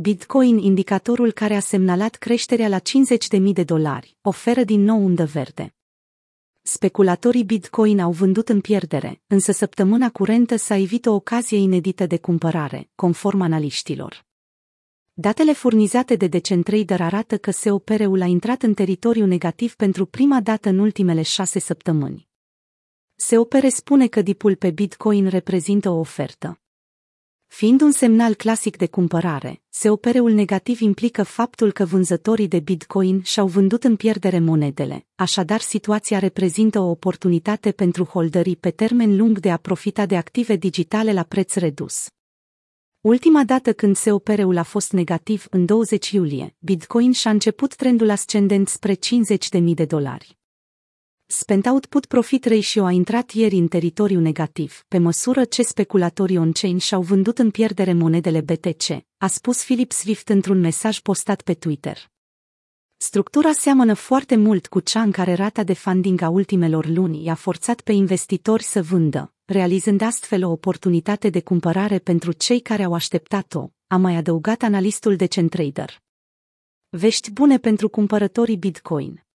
Bitcoin, indicatorul care a semnalat creșterea la 50.000 de dolari, oferă din nou undă verde. Speculatorii Bitcoin au vândut în pierdere, însă săptămâna curentă s-a evit o ocazie inedită de cumpărare, conform analiștilor. Datele furnizate de Decentrader arată că SOPR-ul a intrat în teritoriu negativ pentru prima dată în ultimele șase săptămâni. SOPR spune că dipul pe Bitcoin reprezintă o ofertă. Fiind un semnal clasic de cumpărare, SOPR-ul negativ implică faptul că vânzătorii de Bitcoin și-au vândut în pierdere monedele, așadar situația reprezintă o oportunitate pentru holderii pe termen lung de a profita de active digitale la preț redus. Ultima dată când SOPR-ul a fost negativ, în 20 iulie, Bitcoin și-a început trendul ascendent spre 50.000 de dolari. Spend Output Profit Ratio a intrat ieri în teritoriu negativ, pe măsură ce speculatorii on-chain și-au vândut în pierdere monedele BTC, a spus Philip Swift într-un mesaj postat pe Twitter. Structura seamănă foarte mult cu cea în care rata de funding a ultimelor luni i-a forțat pe investitori să vândă, realizând astfel o oportunitate de cumpărare pentru cei care au așteptat-o, a mai adăugat analistul de Centrader. Vești bune pentru cumpărătorii Bitcoin.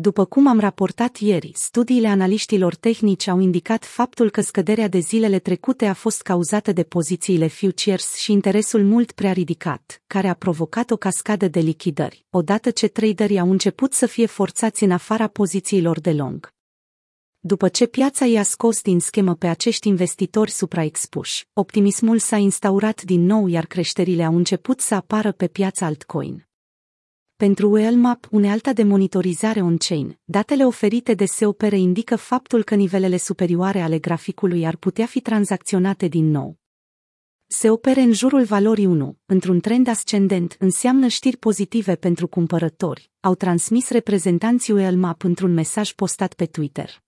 După cum am raportat ieri, studiile analiștilor tehnici au indicat faptul că scăderea de zilele trecute a fost cauzată de pozițiile futures și interesul mult prea ridicat, care a provocat o cascadă de lichidări, odată ce traderii au început să fie forțați în afara pozițiilor de long. După ce piața i-a scos din schemă pe acești investitori supraexpuși, optimismul s-a instaurat din nou iar creșterile au început să apară pe piața altcoin. Pentru Wellmap, unealta de monitorizare on-chain, datele oferite de SOPR indică faptul că nivelele superioare ale graficului ar putea fi tranzacționate din nou. Se opere în jurul valorii 1, într-un trend ascendent, înseamnă știri pozitive pentru cumpărători, au transmis reprezentanții Wellmap într-un mesaj postat pe Twitter.